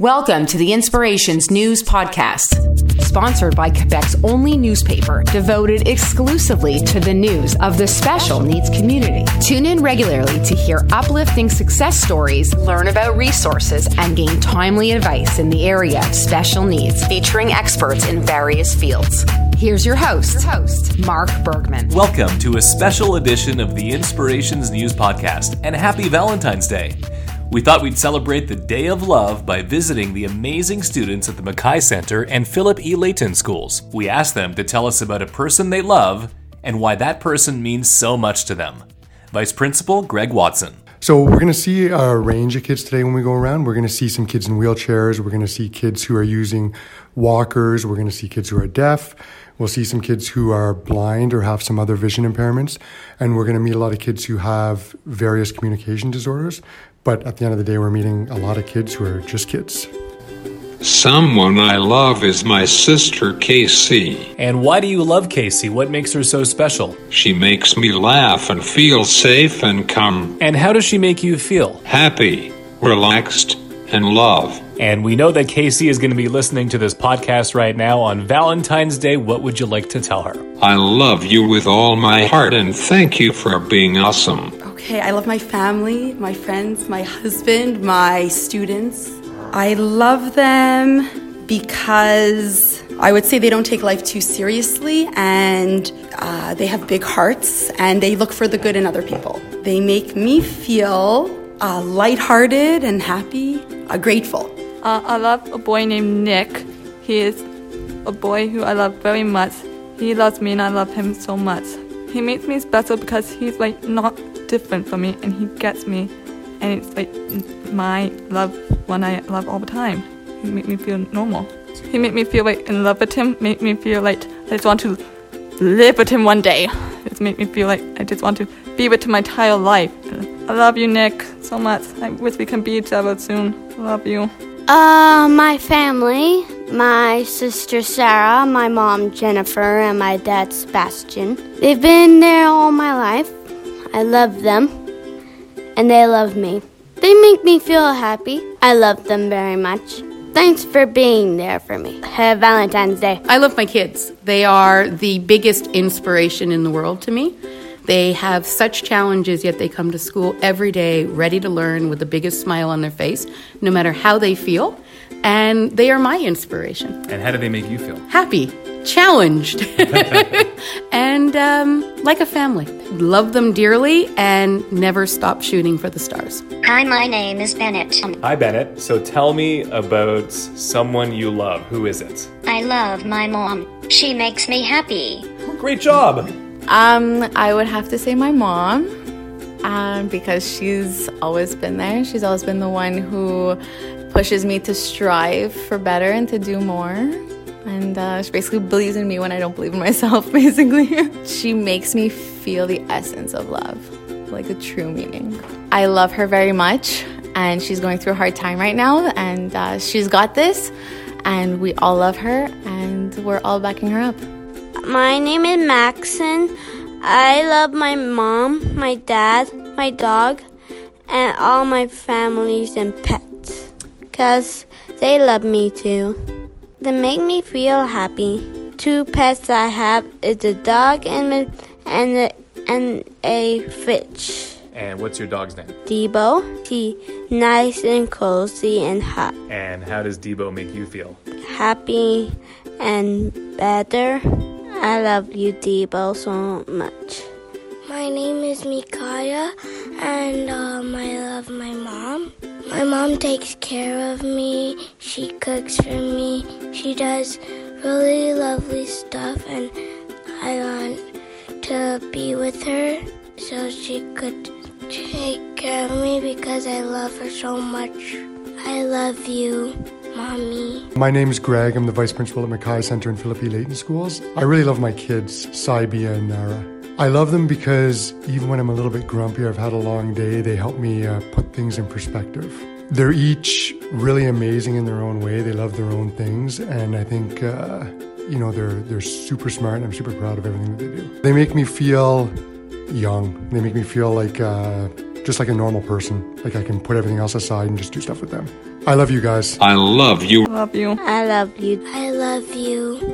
Welcome to the Inspirations News Podcast, sponsored by Quebec's only newspaper devoted exclusively to the news of the special needs community. Tune in regularly to hear uplifting success stories, learn about resources, and gain timely advice in the area of special needs, featuring experts in various fields. Here's your host, your host, Mark Bergman. Welcome to a special edition of the Inspirations News Podcast, and happy Valentine's Day. We thought we'd celebrate the Day of Love by visiting the amazing students at the Mackay Center and Philip E. Layton schools. We asked them to tell us about a person they love and why that person means so much to them. Vice Principal Greg Watson. So we're going to see a range of kids today when we go around. We're going to see some kids in wheelchairs. We're going to see kids who are using walkers. We're going to see kids who are deaf. We'll see some kids who are blind or have some other vision impairments. And we're going to meet a lot of kids who have various communication disorders. But at the end of the day, we're meeting a lot of kids who are just kids. Someone I love is my sister Casey. And why do you love Casey? What makes her so special? She makes me laugh and feel safe and calm. And how does she make you feel? Happy, relaxed, and love. And we know that Casey is going to be listening to this podcast right now on Valentine's Day. What would you like to tell her? I love you with all my heart and thank you for being awesome. Okay, I love my family, my friends, my husband, my students. I love them because I would say they don't take life too seriously and uh, they have big hearts and they look for the good in other people. They make me feel uh, lighthearted and happy, uh, grateful. Uh, I love a boy named Nick. He is a boy who I love very much. He loves me and I love him so much. He makes me special because he's like not different from me and he gets me and it's like my love one I love all the time. He make me feel normal. He make me feel like in love with him, make me feel like I just want to live with him one day. It make me feel like I just want to be with him my entire life. I love you, Nick, so much. I wish we can be each other soon. Love you. Uh, my family, my sister Sarah, my mom Jennifer, and my dad Sebastian. They've been there all my life. I love them, and they love me. They make me feel happy. I love them very much. Thanks for being there for me. Have Valentine's Day. I love my kids. They are the biggest inspiration in the world to me. They have such challenges, yet they come to school every day ready to learn with the biggest smile on their face, no matter how they feel. And they are my inspiration. And how do they make you feel? Happy, challenged, and um, like a family. Love them dearly and never stop shooting for the stars. Hi, my name is Bennett. Hi, Bennett. So tell me about someone you love. Who is it? I love my mom. She makes me happy. Great job. Um, I would have to say my mom, um, because she's always been there. She's always been the one who pushes me to strive for better and to do more. And uh, she basically believes in me when I don't believe in myself, basically. she makes me feel the essence of love, like the true meaning. I love her very much, and she's going through a hard time right now, and uh, she's got this, and we all love her, and we're all backing her up. My name is Maxon. I love my mom, my dad, my dog, and all my families and pets because they love me too. They make me feel happy. Two pets I have is a dog and a, and a, and a fish. And what's your dog's name? Debo. He nice and cozy and hot. And how does Debo make you feel? Happy and better. I love you, Debo, so much. My name is Mikaya, and um, I love my mom. My mom takes care of me. She cooks for me. She does really lovely stuff, and I want to be with her so she could take care of me because I love her so much. I love you. Mommy. My name is Greg. I'm the vice principal at Mackay Center and Philip E. Layton Schools. I really love my kids, Saibia and Nara. I love them because even when I'm a little bit grumpy, I've had a long day, they help me uh, put things in perspective. They're each really amazing in their own way. They love their own things, and I think uh, you know they're they're super smart, and I'm super proud of everything that they do. They make me feel young. They make me feel like uh, just like a normal person. Like I can put everything else aside and just do stuff with them. I love you guys. I love you. I love you. I love you. I love you.